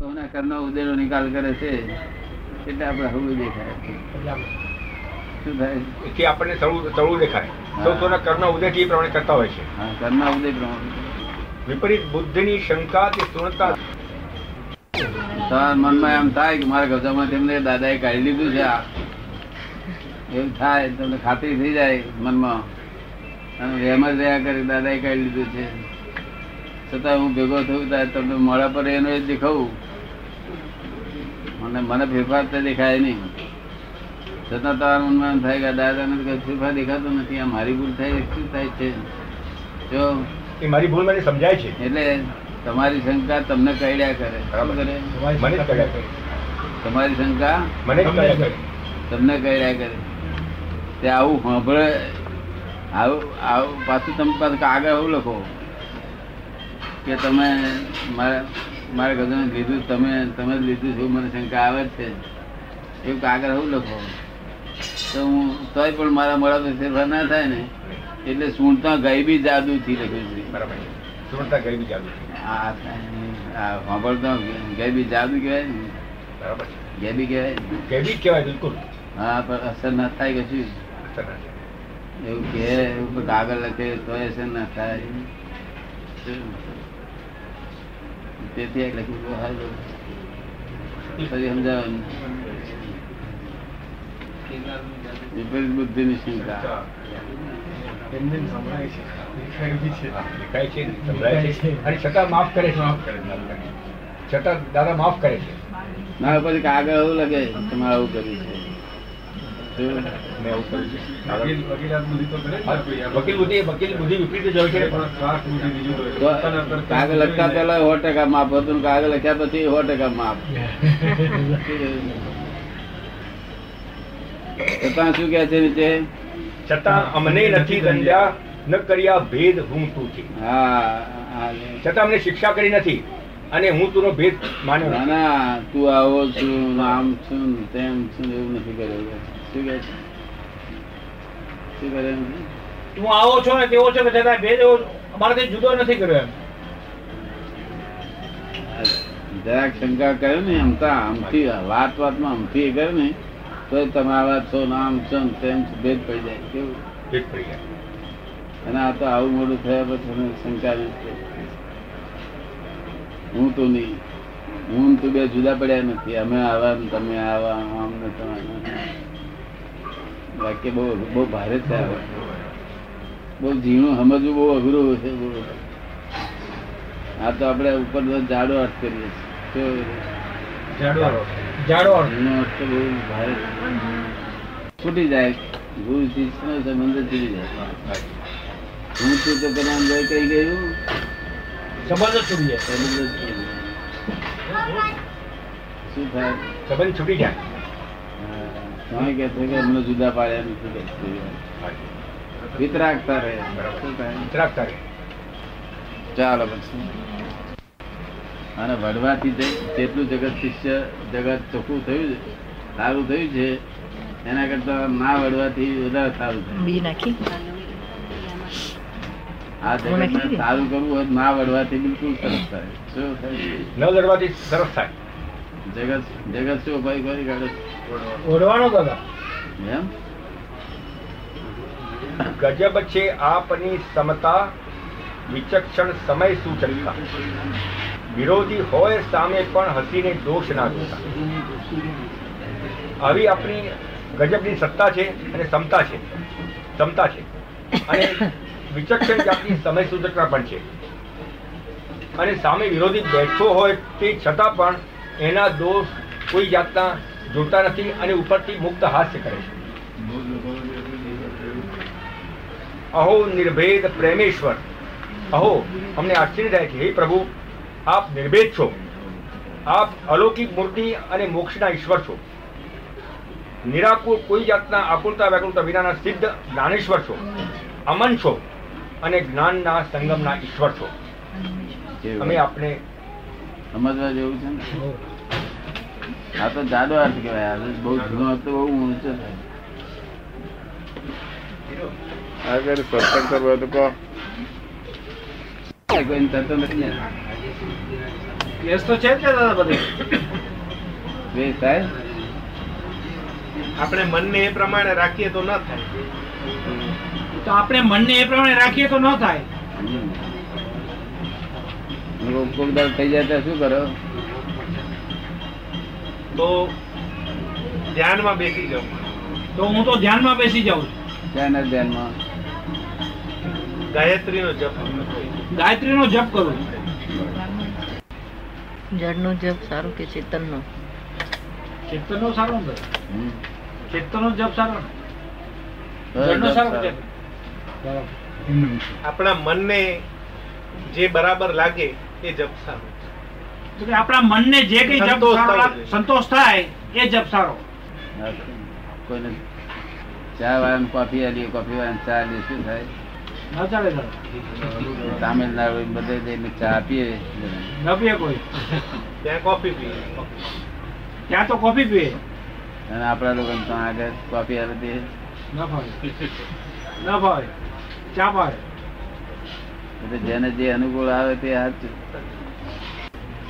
સૌના કર્મ ઉદયનો નિકાલ કરે છે એટલે આપણે હળવું દેખાય. શું થાય? એથી આપણને તળું તળું દેખાય. સૌ સૌના કર્મ ઉદય એ પ્રમાણે કરતા હોય છે. હા ઉદય પ્રમાણે. વિપરીત બુદ્ધિની શંકા કે શૂન્યતા મનમાં એમ થાય કે મારા ગજામાં તેમને દાદાએ કાઢી લીધું છે આ. એવું થાય તમને ખાતરી થઈ જાય મનમાં. અને જ રહ્યા કરે દાદાએ કાઢી લીધું છે. છતાં હું ભેગો થયું ત્યારે તમને મોડા પર એનો જ દેખાવું. મને મને ફેરફાર તો દેખાય નહીં. છતાં તમારા મનમાં થાય કે દાદાને કઈ ફેરફાર દેખાતો નથી. આ મારી ભૂલ થાય શું થાય છે? જો એ મારી ભૂલ મને સમજાય છે. એટલે તમારી શંકા તમને કઈડ્યા કરે. શું કરે? તમારી શંકા મને તમને કઈડ્યા કરે. તે આવું સાંભળે આવું આવું પાછું તમે પાછું આગળ આવું લખો કે તમે મારા મારા ગજાને લીધું તમે તમે જ લીધું છે મને શંકા આવે જ છે. એવું કાગળ હું લખો. તો હું તોય પણ મારા મળા તો ફેરફાર ના થાય ને એટલે સુણતા ગઈબી જાદુથી લખ્યું છે. બરાબર. સૂણતા શૂન્યતા બી જાદુ આ સાંભળતો ગેબી જાદુ કહેવાય ને. બરાબર. ગેબી કહેવાય ગેબી કહેવાય બિલકુલ. હા પણ અસર ના થાય કે શું. એવું કે એવું કાગળ લખે તો અસર ના થાય? તેથી આ લખ્યું તો હારું. ફરી સમજાવો વિપરીત શંકા. છે. અને છતાં માફ કરે છે છતાં દાદા માફ કરે છે. મારા પછી કાગળ એવું લાગે તમારે આવું કર્યું છે. કાગળ લખતા પેલા સો ટકા માફ હતું કાગળ લખ્યા પછી સો ટકા માફ છતાં શું કે છે નીચે? છતાં અમને નથી દંડ્યા ન કર્યા ભેદ હું તું થી હા. છતાં અમને શિક્ષા કરી નથી અને હું તુંનો ભેદ માન્યો ના તું આવો છું આમ છું તેમ છું એવું નથી કર્યું. શું કે છે? શું કરે તું આવો છો ને તેવો છો કે છતાં ભેદ એવો અમારાથી જુદો નથી કર્યો એમ. જરાક શંકા કરે ને આમતા આમથી વાત વાતમાં અમથી કરે ને તો તમારા છો નામ છો તેમ ભેદ પડી જાય. કેવું? ભેદ પડી જાય. અને આ તો આવું મોડું થયા પછી શંકા નથી. હું તો નહીં. હું તો બે જુદા પડ્યા નથી. અમે આવા તમે આવા આમ ને તમે. વાક્ય બહુ બહુ ભારે છે બહુ ઝીણું સમજવું બહુ અઘરું છે આ તો આપણે ઉપર જાડો અર્થ કરીએ છીએ. જાડો જાડો અર્થ. બહુ ભારે છૂટી જાય. ગુરુ સંબંધ છૂટી જાય? હું છું તો પેલા અંદર કઈ ગયું? સંબંધ જ છૂટી જાય. સંબંધ છૂટી. શું થાય? સંબંધ છૂટી જાય. કે અમને જુદા પાડ્યા નથી વિતરાગતા રહે. વિતરાગતા રહે. ચાલો પછી અને વડવાથી જેટલું જગત શિષ્ય જગત ચોખ્ખું થયું છે સારું થયું છે એના કરતા ના વડવાથી વધારે સારું થયું. આ જગત સારું કરવું હોય ના વડવાથી બિલકુલ સરસ થાય. શું થાય? ન લડવાથી સરસ થાય. જગત જગત શું ભાઈ કરી કાઢે? ઓઢવાનો દાદા. એમ? ગજબ છે આપની સમતા વિચક્ષણ સમય સુચરિતા વિરોધી હોય સામે પણ હસીને દોષ ના જોતા. આવી આપણી ગજબની સત્તા છે અને ક્ષમતા છે. ક્ષમતા છે. અને વિચક્ષણ જાતની સમય સૂચકતા પણ છે. અને સામે વિરોધી બેઠો હોય તે છતાં પણ એના દોષ કોઈ જાતના જોતા નથી અને ઉપરથી મુક્ત હાસ્ય કરે છે. અહો નિર્ભેદ પ્રેમેશ્વર. અહો અમને આશ્ચર્ય થાય છે. હે પ્રભુ આપ નિર્ભેદ છો. આપ અલૌકિક મૂર્તિ અને મોક્ષના ઈશ્વર છો. નિરાકુર કોઈ જાતના આકુલતા વ્યાકુલતા વિનાના સિદ્ધ જ્ઞાનેશ્વર છો. અમન છો અને જ્ઞાનના સંગમના ઈશ્વર છો? અમે આપને સમજવા જેવું છે ને? આ તો જાડો અર્થ કહેવાય. બહુ જૂનો હતો બહુ ઊંચો થાય આગળ સત્સંગ કરવો તો કહો. કોઈને થતો નથી ને કેસ તો છે જ ને દાદા બધે. દ્વેષ થાય? આપણે મનને એ પ્રમાણે રાખીએ તો ન થાય. તો આપણે મનને એ પ્રમાણે રાખીએ તો ન થાય. કોક કોક થઈ જાય તો શું કરો? તો ધ્યાનમાં બેસી જાઉં તો હું તો ધ્યાનમાં બેસી જાઉં ધ્યાન ધ્યાનમાં. ગાયત્રીનો જપ ગાયત્રીનો જપ કરું જળનો જપ સારો કે ચેતનનો? ચેતનનો સારો ને ચેતનનો જપ સારો ને? જળનો સારો બરાબર. આપણા મનને જે બરાબર લાગે એ જપ સારો. કે આપણા મનને જે કઈ જપ સંતોષ સારો. સંતોષ થાય એ જપ સારો. કોઈને ચા વાળાને કોફી આલી કોફી વાળાને ચા આલી શું થાય? ન ચાલે તામિલનાડુ બધે જઈને ચા આપીએ ન પીએ કોઈ. ત્યાં કોફી પીએ. ત્યાં તો કોફી પીએ. અને આપણા લોકો તો આગળ કોફી આલે દે ન ભાવે. ન ભાવે. ચા ભાવે. એટલે જેને જે અનુકૂળ આવે તે હાથ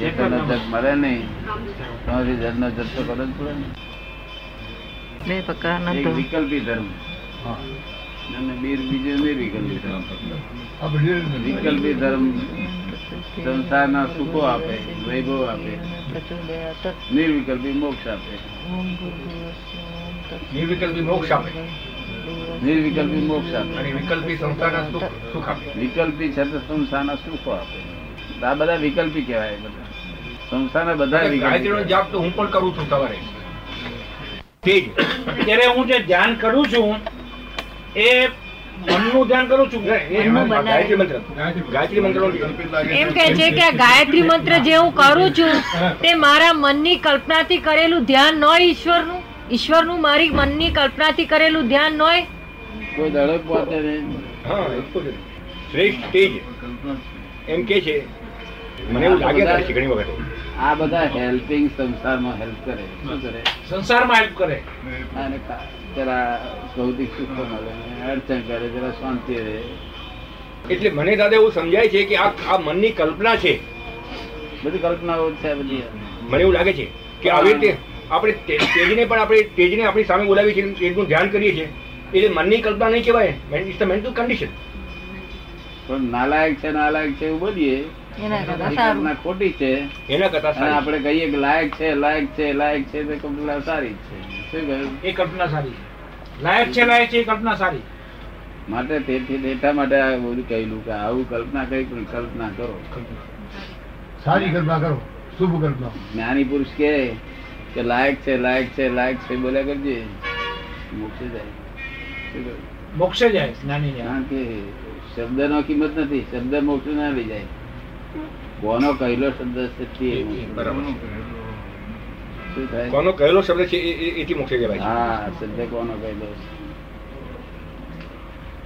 ચેતનનો મળે નહીં. તમારી જળનો જગ તો જ પડે બે પ્રકારના એક વિકલ્પી ધર્મ. અને બીર બીજું નિર્વિકલ્પી ધર્મ. વિકલ્પી ધર્મ સંસારના સુખો આપે વૈભવ આપે. નિર્વિકલ્પી મોક્ષ આપે. નિર્વિકલ્પી મોક્ષ આપે. નિર્વિકલ્પી મોક્ષ આપે. અને વિકલ્પી સંસ્થાના સુખ સુખ આપે. વિકલ્પી છે તો સંસ્થાના સુખો આપે. આ બધા વિકલ્પી કહેવાય બધા. સંસારના બધા ગાયત્રીનો જાપ તો હું પણ કરું છું સવારે. ઠીક. ત્યારે હું જે ધ્યાન કરું છું એ મનનું ધ્યાન કરું છું? એ ગાયત્રી મંત્ર. ગાયત્રી મંત્ર. એમ કે છે કે ગાયત્રી મંત્ર જે હું કરું છું તે મારા મનની કલ્પનાથી કરેલું ધ્યાન ન ઈશ્વરનું? ઈશ્વરનું મારી મનની કલ્પનાથી કરેલું ધ્યાન ન હોય કોઈ પહોંચે નહીં. શ્રેષ્ઠ એમ કે છે. મને એવું લાગે છે ઘણી વખત. આ બધા હેલ્પિંગ સંસારમાં હેલ્પ કરે. શું કરે? સંસારમાં હેલ્પ કરે. અને જરા ભૌતિક સુખ મળે અડચણ કરે જરા શાંતિ રહે. એટલે મને દાદા એવું સમજાય છે કે આ આ મનની કલ્પના છે. બધી કલ્પનાઓ છે બધી. મને એવું લાગે છે કે આવી રીતે આપણે તેજને પણ આપણે તેજને આપણી સામે બોલાવી છે તેજનું ધ્યાન કરીએ છીએ. એટલે મનની કલ્પના નહીં કહેવાય. ઇટ્સ ધ મેન્ટલ કન્ડિશન પણ નાલાયક છે નાલાયક છે એવું બોલીએ એના કરતા સારું. ખોટી છે. એના કરતા આપડે આપણે કહીએ કે લાયક છે લાયક છે લાયક છે તે કલ્પના સારી છે. શું કહ્યું? એ કલ્પના સારી છે. લાયક છે લાયક છે એ કલ્પના સારી માટે તેથી એટલા માટે આ બધું કહેલું કે આવું કલ્પના કઈ પણ કલ્પના કરો. સારી કલ્પના કરો. શુભ કલ્પના. જ્ઞાની પુરુષ કે કે લાયક છે લાયક છે લાયક છે બોલ્યા કરજે. મોક્ષે જાય. મોક્ષે જાય જ્ઞાની કારણ કે શબ્દ નો કિંમત નથી. શબ્દ મોક્ષ ના લઈ જાય. કોનો કહેલો શબ્દ છે તે? કોનો કહેલો શબ્દ છે એથી મોક્ષે કહેવાય હા શબ્દ કોનો કહેલો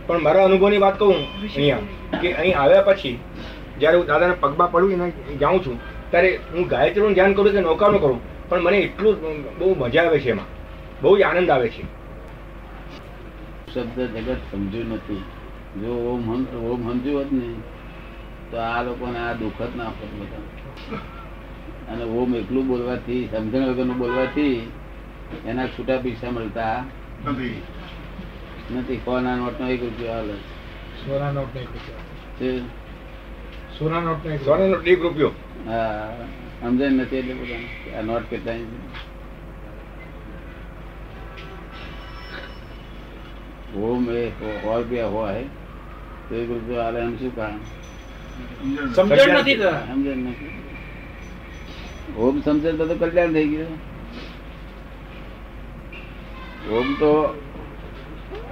પણ મારા અનુભવની વાત કહું અહીંયા કે અહીં આવ્યા પછી જ્યારે હું દાદાના પગમાં પડું એને જાઉં છું ત્યારે હું ગાયત્રીનું ધ્યાન કરું કે નૌકાનું કરું. પણ મને એટલું બહુ મજા આવે છે એમાં. બહુ જ આનંદ આવે છે. શબ્દ જગત સમજ્યું નથી. જો ઓમ ઓમ સમજ્યું હોત ને તો આ લોકોને આ દુઃખ જ ના આપત બધા અને ઓમ એકલું બોલવાથી સમજણ વગરનું બોલવાથી એના છૂટા પૈસા મળતા નથી. કોના નોટનો એક રૂપિયો હાલ સોના નોટ પૂછ્યો. છે. સોના નોટ પૂછ્યો. સોનાનો એક રૂપિયો? હા સમજણ નથી એટલે બધા આ નોટ કેટલા? ઓમ એ સો રૂપિયા હોય તો એક રૂપિયો હાલે એમ શું કારણ? સમજણ નથી સમજણ નથી. ઓમ સમજણ તો તો કલ્યાણ થઈ ગયું. ઓમ તો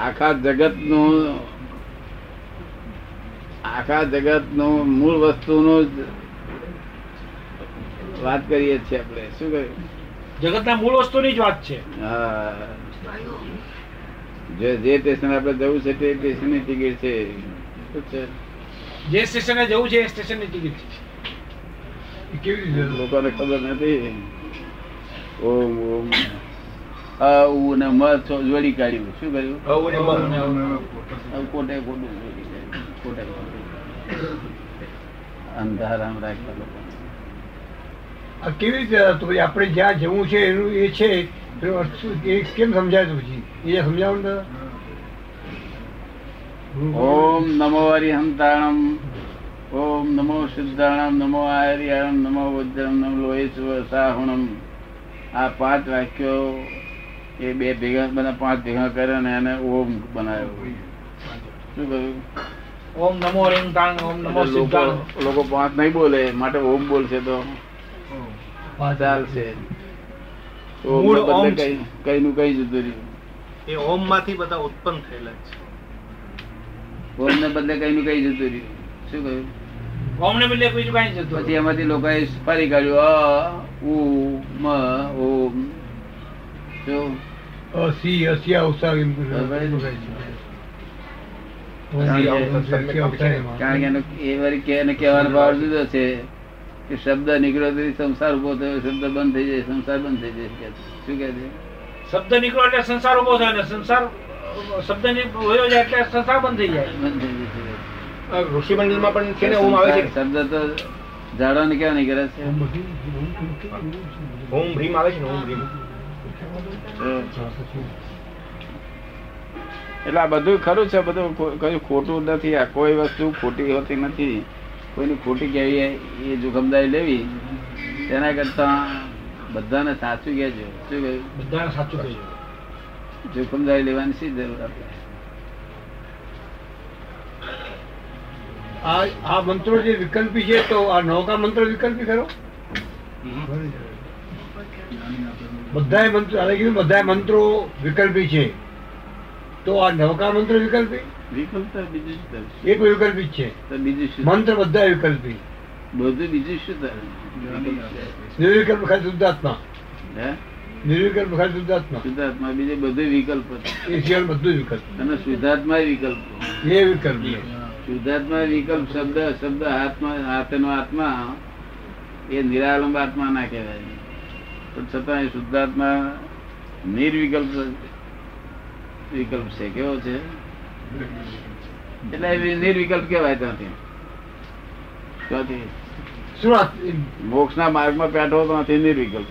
આખા જગતનું આખા જગતનું મૂળ વસ્તુ નું વાત કરીએ છીએ આપણે. શું કહ્યું? જગતના મૂળ વસ્તુની જ વાત છે. હા. જે સ્ટેશન આપણે જવું છે તે સ્ટેશનની ટિકિટ છે. શું છે? જે સ્ટેશને જવું છે એ સ્ટેશનની ટિકિટ છે. કેવી રીતે લોકોને ખબર નથી. ઓમ ઓમ. અ ઉ ને મ જોડી કાઢ્યું. શું કર્યું? કોટે કોટું કોટે અંધારામ રાખતા લોકો. આ કેવી રીતે આપણે જ્યાં જવું છે એનું એ છે. કેમ સમજાય પછી એ સમજાવું ને દાદા. ઓમ નમો હરિહંતાણમ. ઓમ નમો સિદ્ધાણમ નમો આર્યાણમ નમો વજ્રમ નમો લોહેશ્વ આ પાંચ વાક્યો એ બે ભેગા બધા પાંચ ભેગા કર્યા ને એને ઓમ બનાવ્યો શું કહ્યું? ઓમ નમો રીંગ ઓમ નમો લોકો લોકો પાંચ નહીં બોલે માટે ઓમ બોલશે તો. પાંચ ચાલશે ઓમ બદલે છે. કઈ કઈ નું કઈ જતું રહ્યું એ ઓમમાંથી બધા ઉત્પન્ન થયેલા છે. ઓમ ને બદલે કઈ નું કઈ જતું રહ્યું. શું કહ્યું? ઓમ ને બદલે બીજું કઈ જતું પછી એમાંથી લોકોએ ફરી કાઢ્યું. અ ઉ મ ઓમ શું? અસી એમ. ઓમ કારણ કે- એ એને કહેવાનો ભાવ જુદો છે કે શબ્દ નીકળ્યો તો સંસાર ઊભો થયો શબ્દ બંધ થઈ જાય સંસાર બંધ થઈ જાય શું કે છે? શબ્દ નીકળો એટલે સંસાર ઊભો થાય ને સંસાર શબ્દ ને વયો જાય એટલે સંસાર બંધ થઈ જાય. ઋષિ મંડળ મંડળમાં પણ છે ને ઓમ આવે છે? શબ્દ તો ઝાડવાની કેવા નીકળે છે? ઓમ ભ્રીમ આવે છે ને ઓમ પછી. એટલે આ બધું ખરું છે બધું કયું કઈ ખોટું નથી આ કોઈ વસ્તુ ખોટી હોતી નથી. કોઈની ખોટી કહેવી એ જોખમદારી લેવી તેના કરતા બધાને સાચું કહેજો. શું કહ્યું? બધાને સાચું કહ્યું જોખમદારી લેવાની શી જરૂર આપણે આ આ મંત્રો જે વિકલ્પી છે તો આ નૌકા મંત્ર વિકલ્પી ખરો બધાય મંત્રો આને કીધું બધાય મંત્રો વિકલ્પી છે તો આ નૌકા મંત્ર વિકલ્પી વિકલ્પ તો બીજું શું તારે? એ કોઈ વિકલ્પી જ છે તો બીજું શું મંત્ર બધા વિકલ્પી બધું બીજું શું તારે? વિકલ્પ છે. નિર્વિકલ્પ ખાલી શુદ્ધાત્મા હે નિર્વિકલ્પ ખાલી શુદ્ધાત્મા. શુદ્ધાત્મા બીજે બધે વિકલ્પ છે. એ સિવાય બધું વિકલ્પ. અને શુદ્ધાત્મા વિકલ્પ. એ વિકલ્પ શુદ્ધાત્મા વિકલ્પ શબ્દ શબ્દ આત્મા હાથનો આત્મા એ નિરાલંબ આત્મા ના કહેવાય. પણ છતાં એ શુદ્ધાત્મા નિર્વિકલ્પ વિકલ્પ છે. કેવો છે? એટલે નિર્વિકલ્પ કહેવાય ત્યાંથી. ત્યાંથી. શું ના માર્ગમાં માર્ગમાં તો નથી નિર્વિકલ્પ.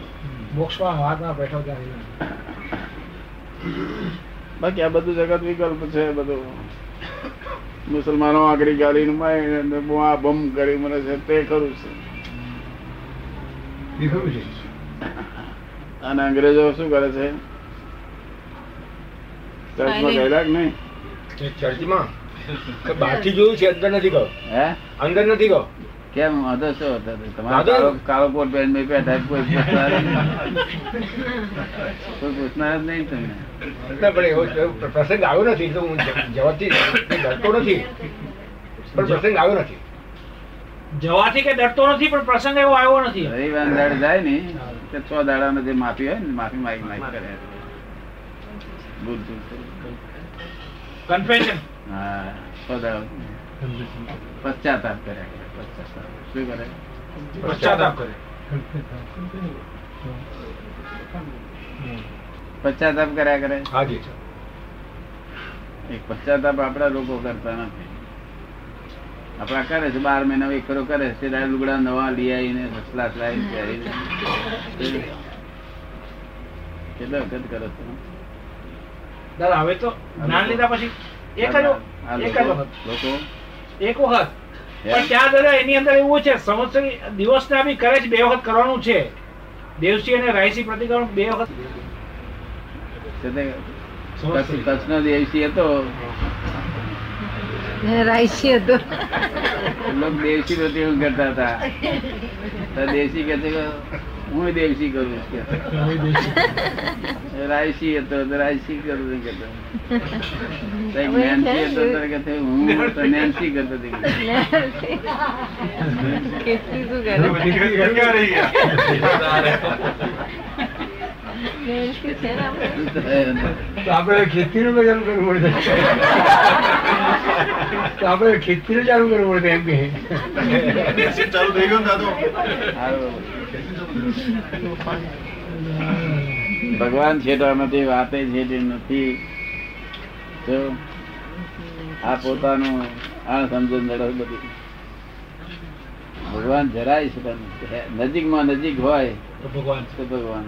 મોક્ષમાં હાથમાં બેઠો ત્યાં બાકી આ બધું જગત વિકલ્પ છે બધું. મુસલમાનો ગાડીને મારીને આ બમ કરી મને છે તે ખરું છે. અને અંગ્રેજો શું કરે છે? ચર્ચમાં ગયેલા કે નહીં? ચર્ચમાં? કે બહારથી જોયું છે અંદર નથી ગયો. હે? અંદર નથી ગયો. કેમ? વાંધો શું તમારો કાળો કોટ પહેરીને મેં બેઠા કોઈ પૂછનાર કોઈ પૂછનાર જ નહીં તમને. ના, પણ એવો પ્રસંગ આવ્યો નથી તો હું જવાથી ડરતો નથી. પણ પ્રસંગ આવ્યો નથી. જવાથી કે ડરતો નથી પણ પ્રસંગ એવો આવ્યો નથી. રવિવાર દાડે જાય ને તે છ દાડાનો જે માફી હોય ને માફી માગી માગી કરે. ભૂલ કરી. કન્ફેશન હા છ દાડા પશ્ચાતાપ કર્યા શું કરે પશ્ચાતાપ કરે. પશ્ચાતાપ કર્યા કરે? હાજી પશ્ચાતાપ આપણા લોકો કરતા નથી. આપણા કરે છે બાર મહિના એક કરો કરે છે લુગડા નવા લઈ આવીને સસલા લાવીને પહેરીને. કેટલા વખત કરો છો? દાદા હવે તો જ્ઞાન લીધા પછી એક જ એક વખત લોકો એક વખત. પણ ત્યાં દાદા એની અંદર એવું છે સંવત્સરી દિવસના બી કરે બે વખત કરવાનું છે. દેવસી અને રાયસી પ્રતિક્રમણ બે વખત કચ્છનો દેવસી હતો. રાયસી હતો. લોકો દેવસી રોટી કરતા હતા. તો દેશી કે હું દેવસી કરું રાયસી હતો તો રાયસી કરું કેતો કે તો. કંઈક નેન્સી હતો કે હું તો નેન્સી કરતો આપડે ખેતી ને આપણે. ખેતીનું તો ચાલુ કરવું પડે. તો આપણે ખેતીનું ચાલુ કરવું પડે એમ કે. ભગવાન છેટા નથી વાતે છેટી નથી. તો આ પોતાનું આ સમજણ જડે બધી. ભગવાન જરાય છે. નજીકમાં નજીક હોય તો ભગવાન તો ભગવાન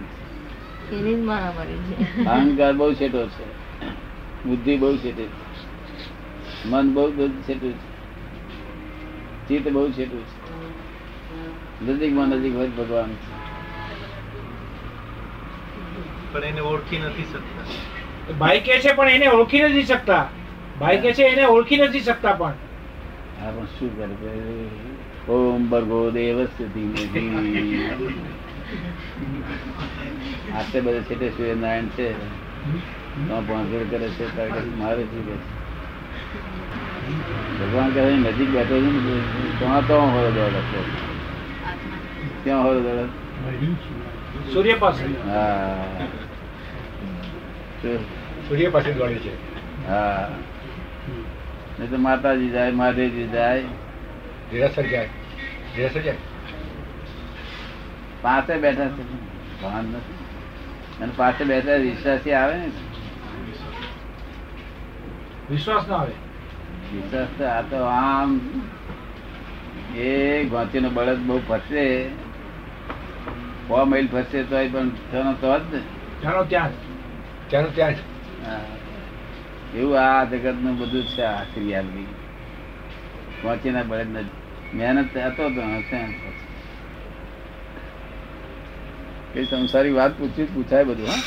અહંકાર બહુ છેટો છે. બુદ્ધિ બહુ છેટી છે. મન બહુ છેટું છે. ચિત્ત બહુ છેટું છે. નજીકમાં નજીક હોય ભગવાન છે. પણ એને ઓળખી નથી શકતા. ભાઈ કે છે પણ એને ઓળખી નથી શકતા. ભાઈ કે છે એને ઓળખી નથી શકતા પણ. હા પણ શું કરે ઓમ ભર્ગો દેવસ્ય ધીમે આટલે બધે છેટે સૂર્યનારાયણ છે. પહોંચડ કરે છે મારે શું કે ભગવાન કહે નજીક બેઠો છે ને ત્યાં તો હોય દોડ ત્યાં ક્યાં હોય દોડ સૂર્ય પાસે હા. સૂર્ય પાસે દોડે છે હા. નહીં તો માતાજી જાય મહાદેવજી જાય. દેરાસર જાય. દેરાસર જાય. પાસે બેઠા છે. ભાન નથી. અને પાસે બેઠા વિશ્વાસી આવે ને? વિશ્વાસ ના આવે. વિશ્વાસ આ તો આમ એ ગોંચીનો બળદ બહુ ફરશે. સો મહિલ ફરશે તો પણ થયો તો જ ને. ત્યાં જ. ત્યાં એવું આ જગતનું બધું છે આ ક્રિયા બધી ગોંચીના બળદ ને મહેનત હતો તો હશે એ સંસારી વાત પૂછવી પૂછાય બધું હા?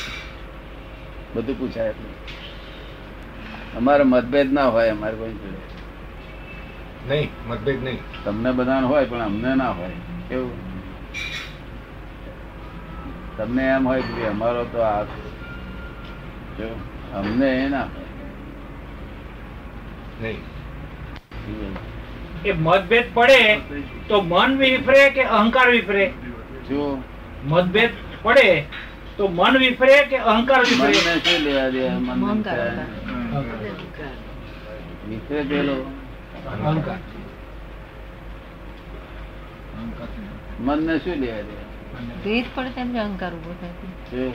બધું પૂછાય અમારે મતભેદ ના હોય અમારે કોઈ જોડે. નહીં મતભેદ નહીં. તમને બધાને હોય પણ અમને ના હોય. કેવું તમને એમ હોય કે અમારો તો આ અમને એ ના એ મતભેદ પડે તો મન વિફરે કે અહંકાર વિફરે? જો. મતભેદ પડે તો મન વિફરે કે અહંકાર વિફરે? મને શું લેવા દે? મન. વિસરે પેલો અહંકાર. મનને શું લેવા દે? ભેદ પડે તેમ જ અહંકાર ઊભો થાય છે.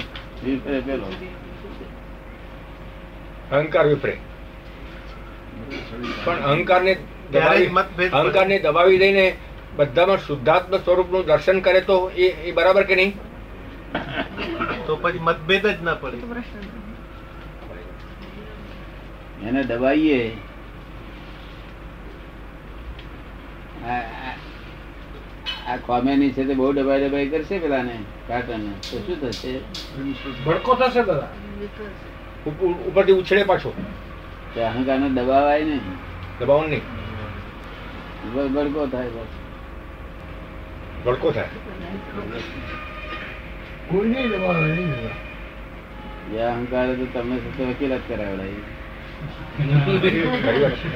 અહંકાર. વિપરે પણ અહંકારને દબાવી અહંકારને દબાવી દઈને બધામાં શુદ્ધાત્મ સ્વરૂપનું દર્શન કરે તો એ એ બરાબર કે નહીં? તો પછી મતભેદ જ ના પડે. એને દબાઈએ. આ- કોમેની છે તે બહુ ડબાઈ ડબાઈ કરશે પેલાને કાટન તો શું થશે? ભડકો થશે દાદા. ઉપરથી ઉછળે પાછો. તે અહંકારને દબાવાય નહીં. દબાવવાનું નહીં. બ- થાય બસ. ભડકો થાય. કોઈ નહીં દબાવે નહીં એ અહંકારે તો તમે સાથે વકીલાત કરાવડાવી. ખરી વાત છે.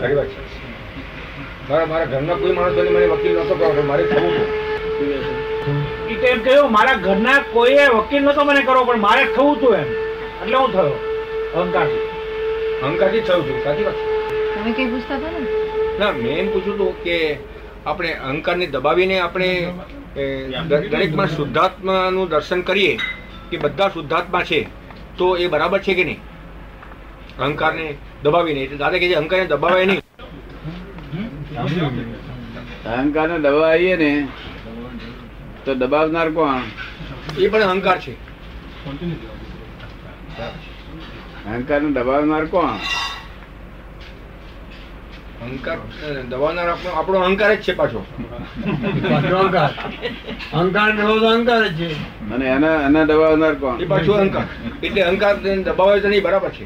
ખરી વાત છે. મારા મારા ઘરના કોઈ માણસોને મને વકીલ નતો કરવાનો મારે થવું હતું એમ કહ્યું મારા ઘરના કોઈએ વકીલ નતો મને કરવો પણ મારે થવું હતું એમ. એટલે હું થયો અહંકારથી. અહંકારથી થયું છું સાચી વાત તમે કઈ પૂછતા હતા ને? ના મેં એમ પૂછ્યું હતું કે આપણે અહંકારને દબાવીને આપણે દરેકમાં શુદ્ધાત્માનું દર્શન કરીએ કે બધા શુદ્ધાત્મા છે તો એ બરાબર છે કે નહીં? અહંકારને દબાવીને એટલે દાદા કે છે અહંકારને દબાવાય નહીં. અહંકારને દબાવીએ ને તો દબાવનાર કોણ? એ પણ અહંકાર છે. અહંકાર નો દબાવનાર કોણ? અહંકાર દબાવનાર આપણો આપણો અહંકાર જ છે પાછો. અહંકાર. અહંકાર ને અહંકાર જ છે. અને એના એને દબાવનાર કોણ? એ પાછો અહંકાર. એટલે અહંકાર દબાવે તો નહીં બરાબર છે.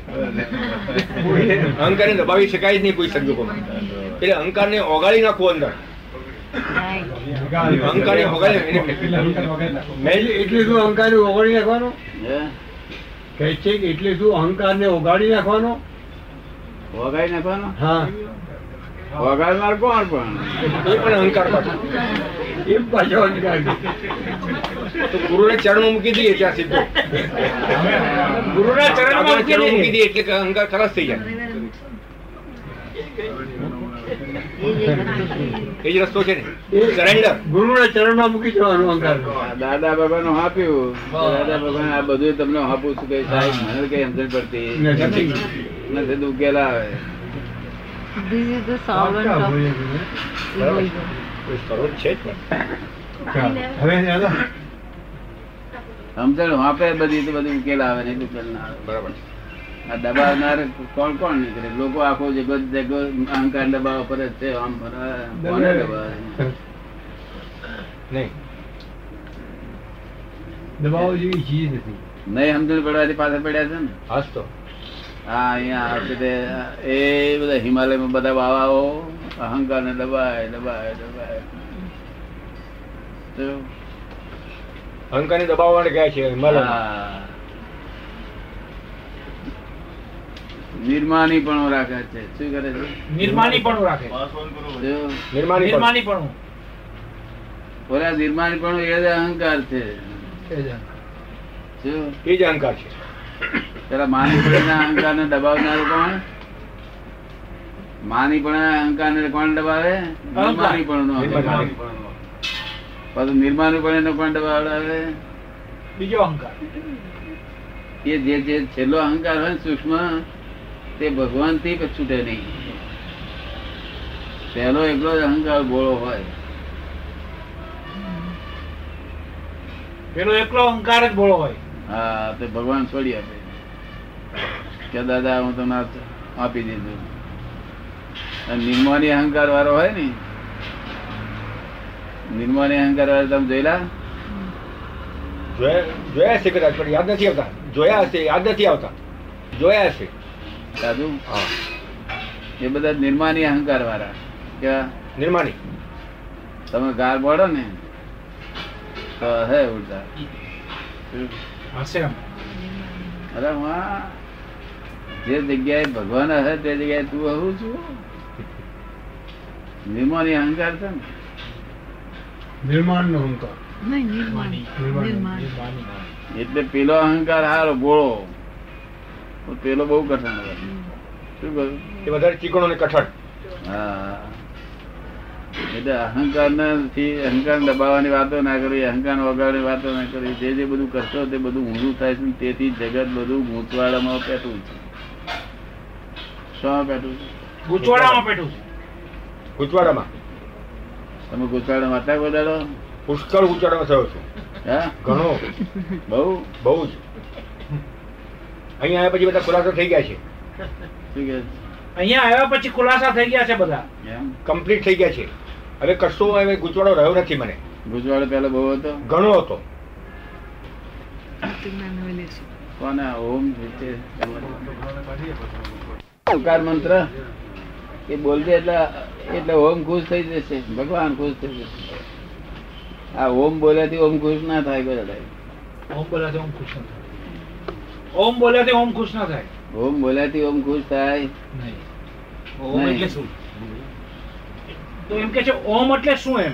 અહંકારને દબાવી શકાય જ નહીં કોઈ સંજોગોમાં એટલે અહંકારને ઓગાળી નાખવો અંદર. અહંકારને ઓગાળી મેં એટલે શું અહંકાર ને ઓગાળી નાખવાનો? કહે છે કે એટલે શું અહંકાર ને ઓગાળી નાખવાનો? ઓગાળી નાખવાનો? હા. વગાડનાર કોણ પણ? એ પણ અહંકાર પાછો. એ પાછો અહંકાર. તો ગુરુને ચરણમાં મૂકી દઈએ ત્યાં સીધો. ગુરુના ચરણમાં મૂકી દઈએ. એટલે અહંકાર ખલાસ થઈ જાય. એ જ રસ્તો છે ને. સરેન્ડર ગુરુના ચરણમાં મૂકી દેવાનું અહંકાર. દાદા બાબા નું આપ્યું દાદા બાબા આ બધું તમને આપું છું કે સાહેબ? મને કઈ સમજણ પડતી. નથી. નથી આવે. This is the solvent of egoism. સમજણ વાપે બધી તો બધી ઉકેલ આવે ને ઉકેલ ના આવે. બરાબર. આ દબાવનાર કોણ કોણ નીકળે? લોકો આખો જગત જગત અહંકાર દબાવ પર જ છે. આમ કોને દબાવે. નહીં. દબાવો જેવી ચીજ નથી. નહીં સમજણ પડવાથી પાછળ પડ્યા છે ને? હાસ તો હા અહીંયા આવશે એ બધા હિમાલયમાં બધા બાવાઓ અહંકાર ને દબાય દબાય. દબાય અહંકારને દબાવવા માટે ગયા છે? હિમાલયમાં? નિર્માની પણ રાખે છે. શું કરે છે? નિર્માની પણ રાખે. નિર્માની પણ. નિર્માની પણ. ઓલા નિર્માની પણ એ જ અહંકાર છે. એ જ અહંકાર છે. પેલા માનીપણા અહંકાર ને દબાવનાર કોણ? માનીપણા અહંકાર ને કોણ દબાવે? નિર્માની નો પછી પાછું નો કોણ દબાવડાવે? બીજો અહંકાર. એ જે જે છેલ્લો અહંકાર હોય સૂક્ષ્મ તે ભગવાનથી છૂટે નહીં. પહેલો એકલો જ અહંકાર ગોળો હોય. પેલો એકલો અહંકાર જ બોળો હોય. હા તે ભગવાન છોડી આપે. કે દાદા હું તમને આપી દીધું. નિર્માની અહંકાર વાળો હોય ને નિર્માની અહંકાર વાળો તમે જોયેલા? જોયા જોયા હશે કદાચ પણ યાદ નથી આવતા. જોયા હશે યાદ નથી આવતા. જોયા હશે. સાધુ? હા. એ બધા નિર્માની અહંકાર વાળા કેવા નિર્માની તમે ગાર બોડો ને તો હે ઉડતા. હશે અરે વાહ જે જગ્યાએ ભગવાન હશે તે જગ્યાએ તું હું છું? નિર્માણ અહંકાર છે ને? નિર્માણ નો અહંકાર. નહીં નિર્માણ. નિર્માણ. નિર્માણ. નિર્માની. એટલે પેલો અહંકાર હારો બોળો પેલો બહુ કઠણ હોય. શું એ વધારે ચીકણો ને કઠણ. હા. એટલે અહંકારથી અહંકાર દબાવવાની વાતો ના કરવી અહંકાર વગાડવાની વાતો ના કરવી જે જે બધું કરશો તે બધું ઊંધું થાય છે તેથી જગત બધું ગૂંચવાડામાં પેટું છે. શું પેટું છે? ગૂંચવાડામાં છે. તમે ગોદાડો પુષ્કળ ઉચવાડામાં થયો છું. હા? ઘણો. બહુ? બહુ જ. અહીંયા આવ્યા પછી બધા ખુલાસો થઈ ગયા છે. અહીંયા આવ્યા પછી ખુલાસા થઈ ગયા છે બધા. એમ? કમ્પ્લીટ થઈ ગયા છે. હવે કશો હવે ગુચવાડો રહ્યો નથી મને. ગુચવાડો પેલો બહુ હતો? ઘણો હતો. કોને? ઓમ છે ઓમકાર મંત્ર એ બોલજે એટલે એટલે ઓમ ખુશ થઈ જશે ભગવાન ખુશ થઈ જશે. આ ઓમ બોલ્યાથી ઓમ ખુશ ના થાય બધા ઓમ બોલ્યાથી ઓમ ખુશ ના થાય. ઓમ બોલ્યાથી ઓમ ખુશ ના થાય. ઓમ બોલ્યાથી ઓમ ખુશ થાય. નહીં. ઓમ એટલે શું? તો એમ કે છે ઓમ એટલે શું એમ?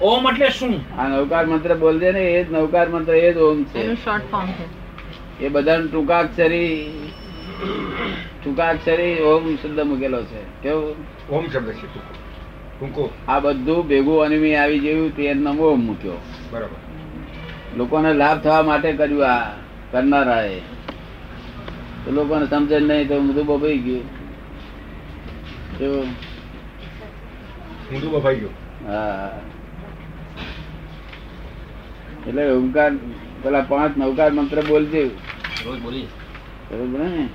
ઓમ એટલે શું? આ નવકાર મંત્ર બોલજે ને એ જ નવકાર મંત્ર એ જ ઓમ છે. એનું શોર્ટ ફોર્મ છે. એ બધાનું ટૂંકાક્ષરી ટૂંકાક્ષરી ઓમ શબ્દ મૂકેલો છે. કેવું? ઓમ શબ્દ છે ટૂંકો. ટૂંકો. આ બધું ભેગું અનિમી આવી ગયું તે નામ ઓમ મૂક્યો. બરાબર. લોકોને લાભ થવા માટે કર્યું આ કરનારા એ. તો લોકોને સમજે નહીં તો બધું બભાઈ ગયું. જો. ઊંધું બફાઈ ગયું. હા. એટલે ઓમકાર પેલા પાંચ નવકાર મંત્ર બોલજે. બરોબર ને?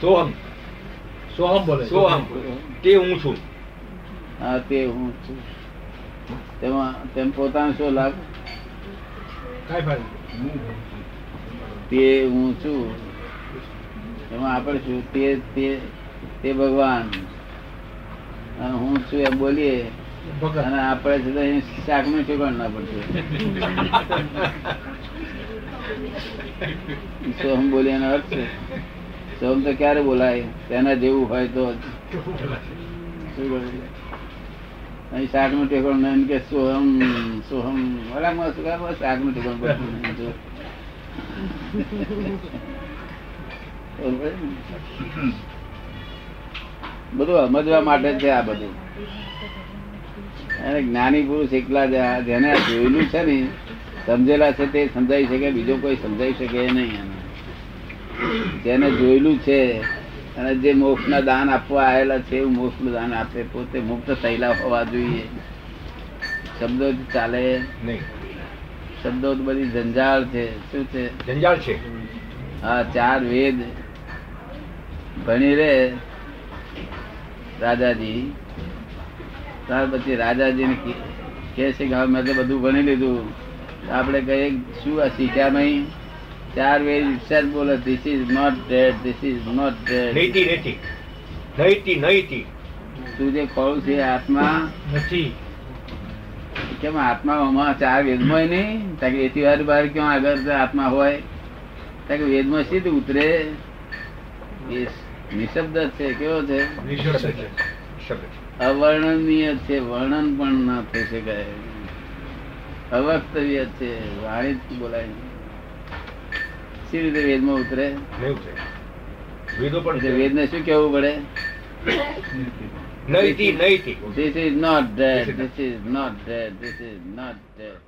સોહમ સોહમ બોલે સોહમ તે હું છું. હા તે હું છું. તેમાં તેમ પોતાનો શું લાભ કઈ ફાયદો તે હું છું. એમાં આપણે શું? તે તે તે ભગવાન. અને હું છું એમ બોલીએ. અને આપણે અહીં શાકનું ઠેકાણ ના પડશે. સોહમ બોલીએ એનો અર્થ છે? સોહમ તો ક્યારે બોલાય તેના જેવું હોય તો? અહીં શાકનું નહીં એમ કે સોહમ સોહમ ઓલામાં શું કામ? શાકનું. બરોબર બધું સમજવા માટે છે આ બધું અને જ્ઞાની પુરુષ એકલા જેને જોયેલું છે ને, સમજેલા છે તે સમજાઈ શકે, બીજો કોઈ સમજાવી શકે નહીં જેને જોયેલું છે અને જે મોક્ષના દાન આપવા આવેલા છે એવું મોક્ષનું દાન આપે પોતે મુક્ત થયેલા હોવા જોઈએ. શબ્દો જ ચાલે? નહીં. શબ્દો બધી જંજાળ છે. શું છે? જંજાળ છે. હા ચાર વેદ. ભણી રે રાજાજી. ત્યાર પછી રાજાજીને કે છે કે મેં તો બધું ભણી લીધું. આપણે કહીએ શું આ શીખ્યા નહીં? ચાર વેદ વિચાર બોલે this is not dead this is not dead નૈતિ નૈતિ નૈતિ નૈતિ. તું જે કહું છે આત્મા નથી. કેમ આત્મામાં ચાર વેદમાં નહીં? તાકે એથી વાર બાર ક્યાં આગળ આત્મા હોય? તાકે વેદમાં સીધું ઉતરે. નિશબ્દ છે કેવો છે? અવર્ણનીય છે વર્ણન પણ ના થઈ શકાય. અવક્તવ્ય છે વાણી બોલાય નહીં. સી રીતે વેદમાં ઉતરે નહીં છે વેદો પણ છે વેદને શું કેવું પડે નૈતિ નૈતિ This is not dead. This is not dead. This is not dead.